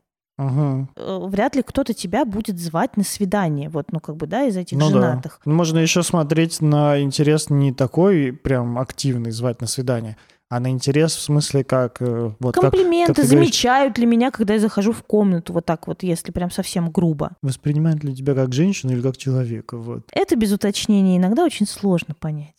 э, вряд ли кто-то тебя будет звать на свидание. Вот, ну как бы, да, из этих Ну да. женатых. Можно еще смотреть на интерес не такой прям активный, звать на свидание, а на интерес в смысле как... э, Вот как Комплименты как говоришь, замечают ли меня, когда я захожу в комнату, вот так вот, если прям совсем грубо. воспринимают ли тебя как женщину или как человека, вот. Это без уточнения иногда очень сложно понять.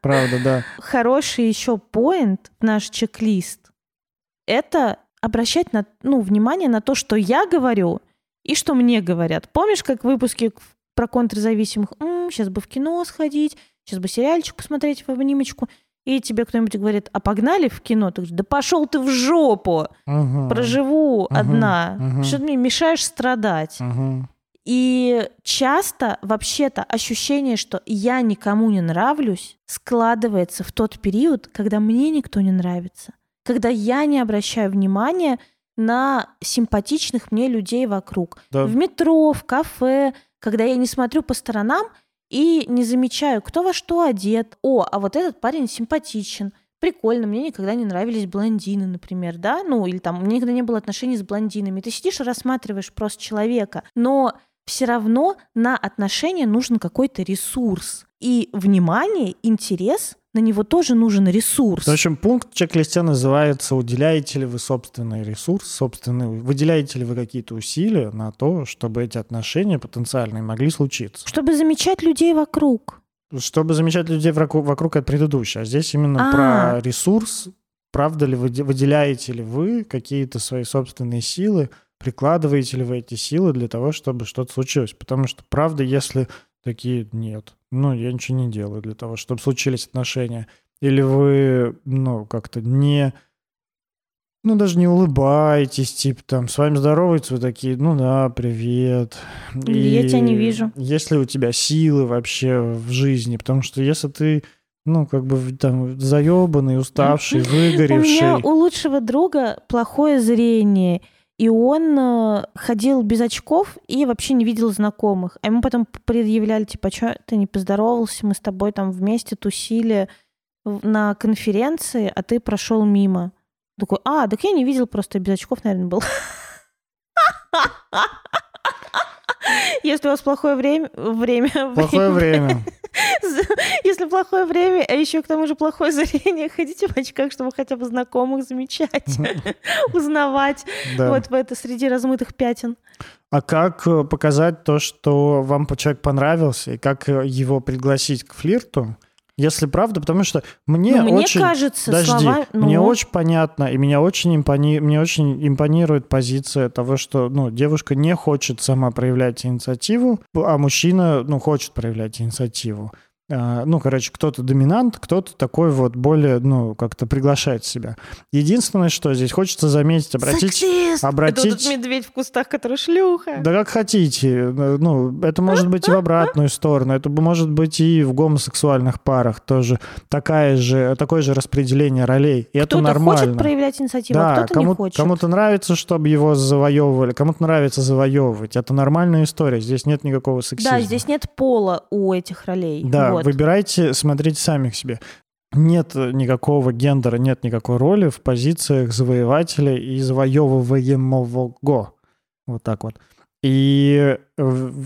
Правда, да. хороший еще поинт наш чек-лист — это обращать на, ну, внимание на то, что я говорю и что мне говорят. Помнишь, как в выпуске про контрзависимых? сейчас бы в кино сходить, сейчас бы сериальчик посмотреть в обнимочку. И тебе кто-нибудь говорит, а погнали в кино? Ты говоришь, да пошел ты в жопу, Мгм. проживу Мгм. одна. Мгм. Что ты мне мешаешь страдать? Мгм. И часто вообще-то ощущение, что я никому не нравлюсь, складывается в тот период, когда мне никто не нравится, когда я не обращаю внимания на симпатичных мне людей вокруг. Да. В метро, в кафе, когда я не смотрю по сторонам и не замечаю, кто во что одет. О, а вот этот парень симпатичен. Прикольно, мне никогда не нравились блондины, например, да, ну или там, у меня никогда не было отношений с блондинами. Ты сидишь и рассматриваешь просто человека, но все равно на отношения нужен какой-то ресурс. И внимание, интерес, на него тоже нужен ресурс. В общем, пункт в чек-листе называется «Уделяете ли вы собственный ресурс, собственный, выделяете ли вы какие-то усилия на то, чтобы эти отношения потенциальные могли случиться?» Чтобы замечать людей вокруг. Чтобы замечать людей вокруг, вокруг от предыдущего. А здесь именно А. про ресурс. Правда ли вы выделяете ли вы какие-то свои собственные силы, прикладываете ли вы эти силы для того, чтобы что-то случилось? Потому что, правда, если такие нет, ну, я ничего не делаю для того, чтобы случились отношения. Или вы, ну, как-то не, ну, даже не улыбаетесь, типа, там, с вами здороваются, вы такие, ну да, привет. Я тебя не вижу. Есть ли у тебя силы вообще в жизни? Потому что если ты, ну, как бы там заебанный, уставший, У меня выгоревший... у лучшего друга плохое зрение, и он э, ходил без очков и вообще не видел знакомых. А ему потом предъявляли, типа, что ты не поздоровался, мы с тобой там вместе тусили на конференции, а ты прошел мимо. Такой, а, так я не видел, просто без очков, наверное, был. Если у вас плохое время, время, Плохое время. Если плохое время, а еще к тому же плохое зрение, ходите в очках, чтобы хотя бы знакомых замечать, узнавать вот в это среди размытых пятен. А как э, показать то, что вам человек понравился, и как э, его пригласить к флирту? Если правда, потому что мне Ну, мне очень... кажется, Подожди, слова... мне ну, очень понятно, и меня очень, импони... мне очень импонирует позиция того, что ну, девушка не хочет сама проявлять инициативу, а мужчина ну, хочет проявлять инициативу. А, Ну, короче, кто-то доминант, кто-то такой вот более, ну, как-то приглашает себя. Единственное, что здесь хочется заметить, обратить... сексист! обратить- Это вот этот медведь в кустах, который шлюха. Да как хотите. Ну, это может быть и в обратную сторону. Это может быть и в гомосексуальных парах тоже. Такая же, такое же распределение ролей. И это Кто-то нормально. хочет проявлять инициативу, а Да, кто-то кому, не хочет. кому-то нравится, чтобы его завоевывали, кому-то нравится завоевывать. Это нормальная история. Здесь нет никакого сексизма. Да, здесь нет пола у этих ролей. Да, Вот. выбирайте, смотрите сами к себе. Нет никакого гендера, нет никакой роли в позициях завоевателя и завоевываемого. Вот так вот. И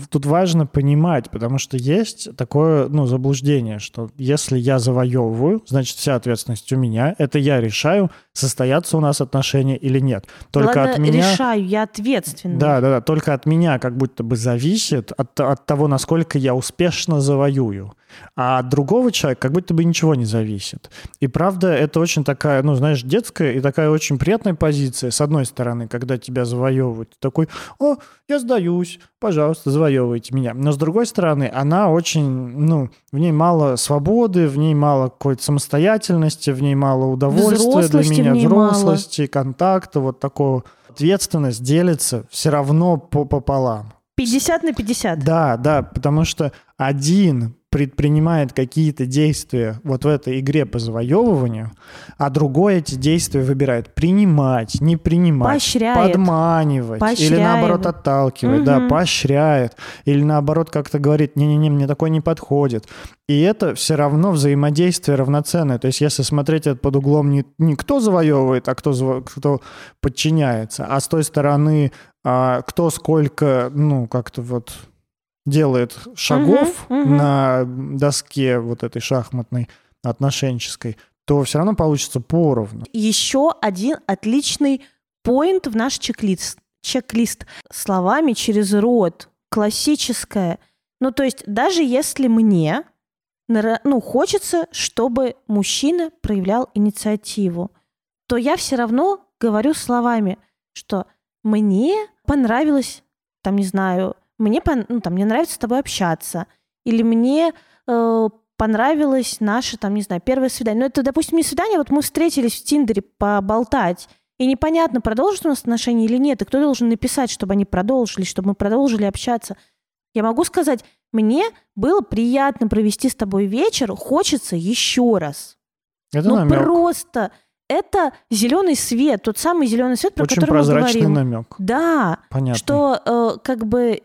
тут важно понимать, потому что есть такое ну, заблуждение, что если я завоевываю, значит, вся ответственность у меня. Это я решаю, состоятся у нас отношения или нет. Только Ладно, от меня... решаю, я ответственный. Да, да, да. Только от меня как будто бы зависит от, от того, насколько я успешно завоюю. А от другого человека как будто бы ничего не зависит. И правда, это очень такая, ну, знаешь, детская и такая очень приятная позиция, с одной стороны, когда тебя завоевывают. Ты такой, о, я сдаюсь, пожалуйста, завоевывайте меня. Но с другой стороны, она очень, ну, в ней мало свободы, в ней мало какой-то самостоятельности, в ней мало удовольствия для меня, взрослости, мало. контакта, вот такого. Ответственность делится все равно по пополам. 50 на 50. Да, да, потому что один предпринимает какие-то действия вот в этой игре по завоевыванию, а другой эти действия выбирает принимать, не принимать, поощряет. подманивать поощряет. или наоборот отталкивать, угу. да, поощряет, или наоборот как-то говорит, не-не-не, мне такое не подходит. И это все равно взаимодействие равноценное. То есть если смотреть это под углом не, не кто завоевывает, а кто, кто подчиняется, а с той стороны а, кто сколько, ну, как-то вот делает шагов угу, угу. на доске вот этой шахматной отношенческой, то все равно получится поровну. Еще один отличный поинт в наш чек-лист. Чек-лист словами через рот. Классическое. Ну, то есть даже если мне ну, хочется, чтобы мужчина проявлял инициативу, то я все равно говорю словами, что мне понравилось, там, не знаю, мне, ну, там, мне нравится с тобой общаться, или мне э, понравилось наше, там, не знаю, первое свидание. Ну, это, допустим, не свидание, вот мы встретились в Тиндере поболтать, и непонятно, продолжат у нас отношения или нет, и кто должен написать, чтобы они продолжили, чтобы мы продолжили общаться. Я могу сказать, мне было приятно провести с тобой вечер, хочется еще раз. Это ну, намек. просто это зеленый свет, тот самый зеленый свет, про Очень который прозрачный мы говорим. намек. Да, Понятно. что э, как бы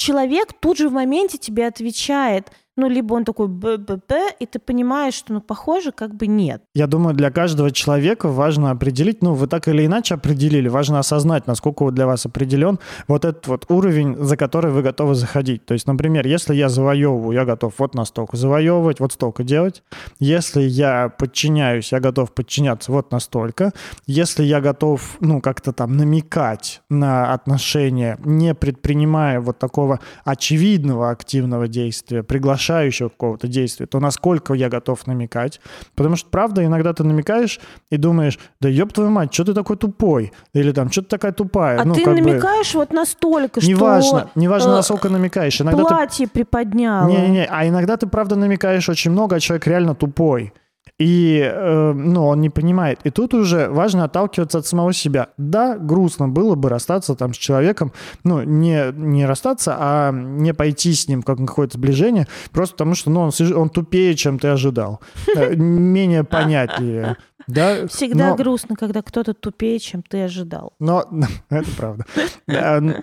человек тут же в моменте тебе отвечает, ну, либо он такой б-б-б, и ты понимаешь, что, ну, похоже, как бы нет. Я думаю, для каждого человека важно определить, ну, вы так или иначе определили, важно осознать, насколько для вас определен вот этот вот уровень, за который вы готовы заходить. То есть, например, если я завоевываю, я готов вот настолько завоевывать, вот столько делать. Если я подчиняюсь, я готов подчиняться вот настолько. Если я готов, ну, как-то там намекать на отношения, не предпринимая вот такого очевидного активного действия, приглашая решающего какого-то действия, то насколько я готов намекать. Потому что, правда, иногда ты намекаешь и думаешь, да ёб твою мать, что ты такой тупой? Или там, что ты такая тупая? А ну, ты намекаешь бы... вот настолько, что... Неважно, неважно, э, насколько намекаешь. Иногда платье ты... приподняла. Не-не-не, а иногда ты, правда, намекаешь очень много, а человек реально тупой и э, ну, он не понимает. И тут уже важно отталкиваться от самого себя. Да, грустно было бы расстаться там с человеком, ну, не, не расстаться, а не пойти с ним как какое-то сближение, просто потому что ну, он, он тупее, чем ты ожидал, э, менее понятливее. Да, Всегда но... грустно, когда кто-то тупее, чем ты ожидал. Но это правда.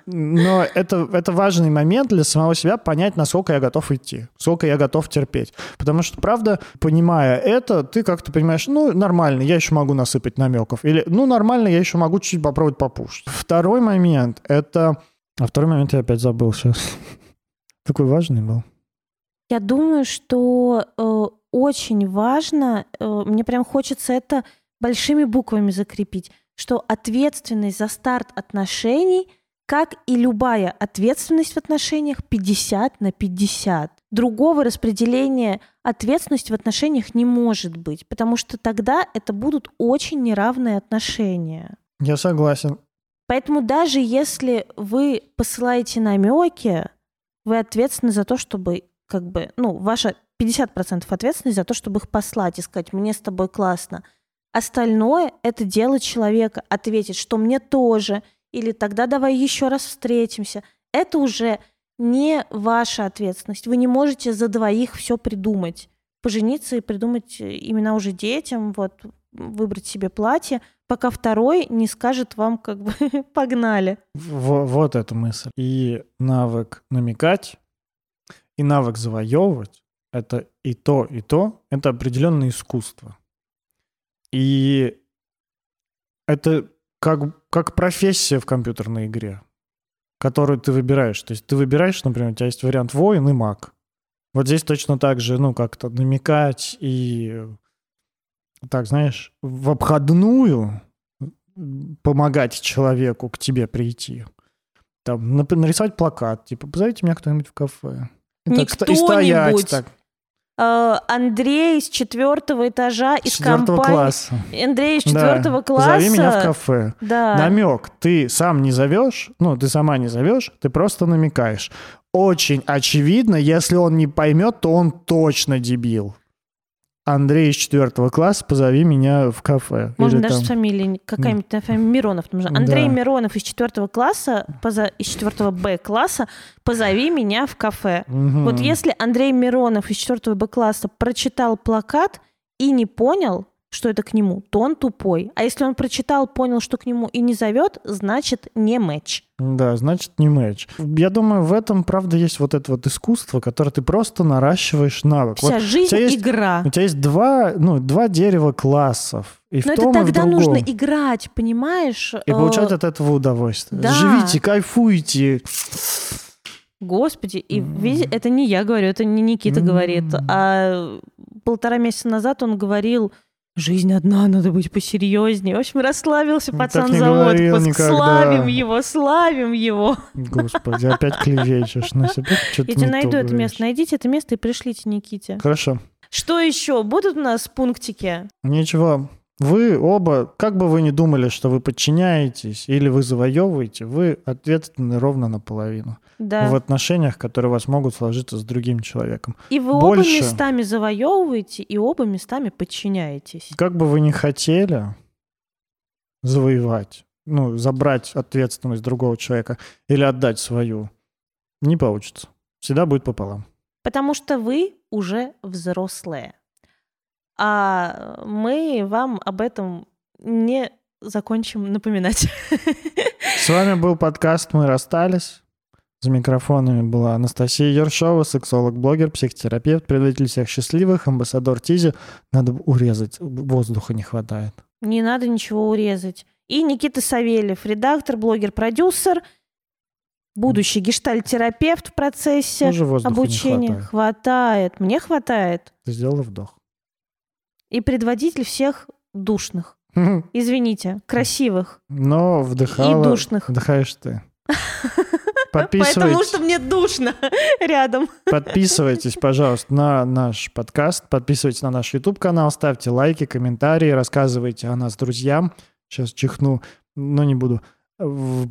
Но это, это важный момент для самого себя понять, насколько я готов идти, сколько я готов терпеть. Потому что, правда, понимая это, ты как-то понимаешь, ну, нормально, я еще могу насыпать намеков. Или, ну, нормально, я еще могу чуть-чуть попробовать попушить. Второй момент — это... А второй момент я опять забыл сейчас. Такой важный был. Я думаю, что э, очень важно, э, мне прям хочется это большими буквами закрепить, что ответственность за старт отношений, как и любая ответственность в отношениях, 50 на 50. Другого распределения ответственности в отношениях не может быть, потому что тогда это будут очень неравные отношения. Я согласен. Поэтому даже если вы посылаете намеки, вы ответственны за то, чтобы как бы, ну, ваша 50% ответственность за то, чтобы их послать и сказать, мне с тобой классно. Остальное — это дело человека. Ответить, что мне тоже, или тогда давай еще раз встретимся. Это уже не ваша ответственность. Вы не можете за двоих все придумать. Пожениться и придумать имена уже детям, вот, выбрать себе платье, пока второй не скажет вам, как бы, погнали. В, вот эта мысль. И навык намекать, и навык завоевывать — это и то, и то, это определенное искусство. И это как, как профессия в компьютерной игре, которую ты выбираешь. То есть ты выбираешь, например, у тебя есть вариант воин и маг. Вот здесь точно так же, ну, как-то намекать и так, знаешь, в обходную помогать человеку к тебе прийти. Там, нарисовать плакат, типа, позовите меня кто-нибудь в кафе. И так и стоять так, Андрей с четвертого этажа из четвертого компании. класса. Андрей из Да. четвертого класса. Позови меня в кафе. Да. Намек. Ты сам не зовешь, ну, ты сама не зовешь, ты просто намекаешь. Очень очевидно, если он не поймет, то он точно дебил. Андрей из четвертого класса, позови меня в кафе. Можно даже там- с фамилией, какая-нибудь там фамилия Миронов. Что Андрей Да. Миронов из четвертого класса, поза- из четвертого Б класса, позови меня в кафе. Мгм. Вот если Андрей Миронов из четвертого Б класса прочитал плакат и не понял, что это к нему, то он тупой. А если он прочитал, понял, что к нему и не зовет, значит не матч. Да, значит, не матч. Я думаю, в этом, правда, есть вот это вот искусство, которое ты просто наращиваешь навык. Вот Вся жизнь тебя есть- игра. у тебя есть два, ну, два дерева классов. И Но в том, это и в тогда другом. нужно играть, понимаешь? И Э, получать от этого удовольствие. да. Живите, кайфуйте. Господи, и види- это не я говорю, это не Никита говорит, а полтора месяца назад он говорил, жизнь одна, надо быть посерьезнее. В общем, расслабился Ну, пацан за говорил отпуск. никогда. Славим его, славим его. Господи, опять клевечешь. Опять что-то Я тебе найду то это место. Найдите это место и пришлите Никите. Хорошо. Что еще? Будут у нас пунктики? Ничего. Вы оба, как бы вы ни думали, что вы подчиняетесь или вы завоевываете, вы ответственны ровно наполовину. Да. В отношениях, которые у вас могут сложиться с другим человеком. И вы оба больше- местами завоевываете, и оба местами подчиняетесь. Как бы вы ни хотели завоевать, ну, забрать ответственность другого человека или отдать свою, не получится. Всегда будет пополам. Потому что вы уже взрослые. А мы вам об этом не закончим напоминать. С вами был подкаст «Мы расстались». За микрофонами была Анастасия Ершова, сексолог-блогер, психотерапевт, предводитель всех счастливых, амбассадор Тизи. Надо урезать, воздуха не хватает. Не надо ничего урезать. И Никита Савельев, редактор, блогер, продюсер, будущий гештальт-терапевт в процессе Тоже обучения. не хватает. Хватает. Мне хватает. Ты сделала вдох. И предводитель всех душных. Извините, красивых Но вдыхала... и душных. Вдыхаешь ты. Потому Подписывайтесь, что мне душно рядом. подписывайтесь, пожалуйста, на наш подкаст, подписывайтесь на наш YouTube-канал, ставьте лайки, комментарии, рассказывайте о нас друзьям. Сейчас чихну, но не буду.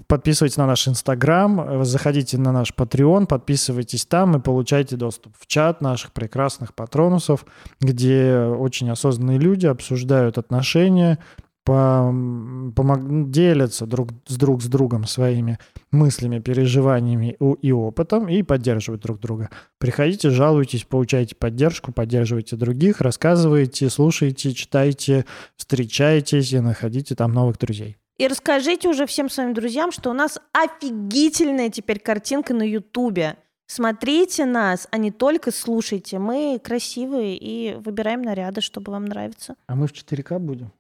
Подписывайтесь на наш Инстаграм, заходите на наш Patreon, подписывайтесь там и получайте доступ в чат наших прекрасных патронусов, где очень осознанные люди обсуждают отношения, пом- помог- делятся друг с друг с другом своими мыслями, переживаниями у- и опытом и поддерживают друг друга. Приходите, жалуйтесь, получайте поддержку, поддерживайте других, рассказывайте, слушайте, читайте, встречайтесь и находите там новых друзей. И расскажите уже всем своим друзьям, что у нас офигительная теперь картинка на Ютубе. Смотрите нас, а не только слушайте. Мы красивые и выбираем наряды, чтобы вам нравиться. А мы в 4К будем?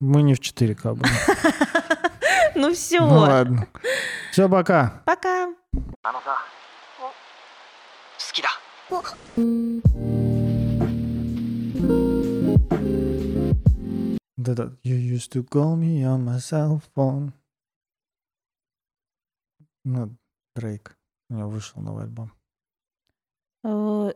Мы не в 4К были. Ну все. Ну ладно. Все, пока. Пока. Да да. You used to call me on my cell phone. Ну, Дрейк. У него вышел новый альбом. Э,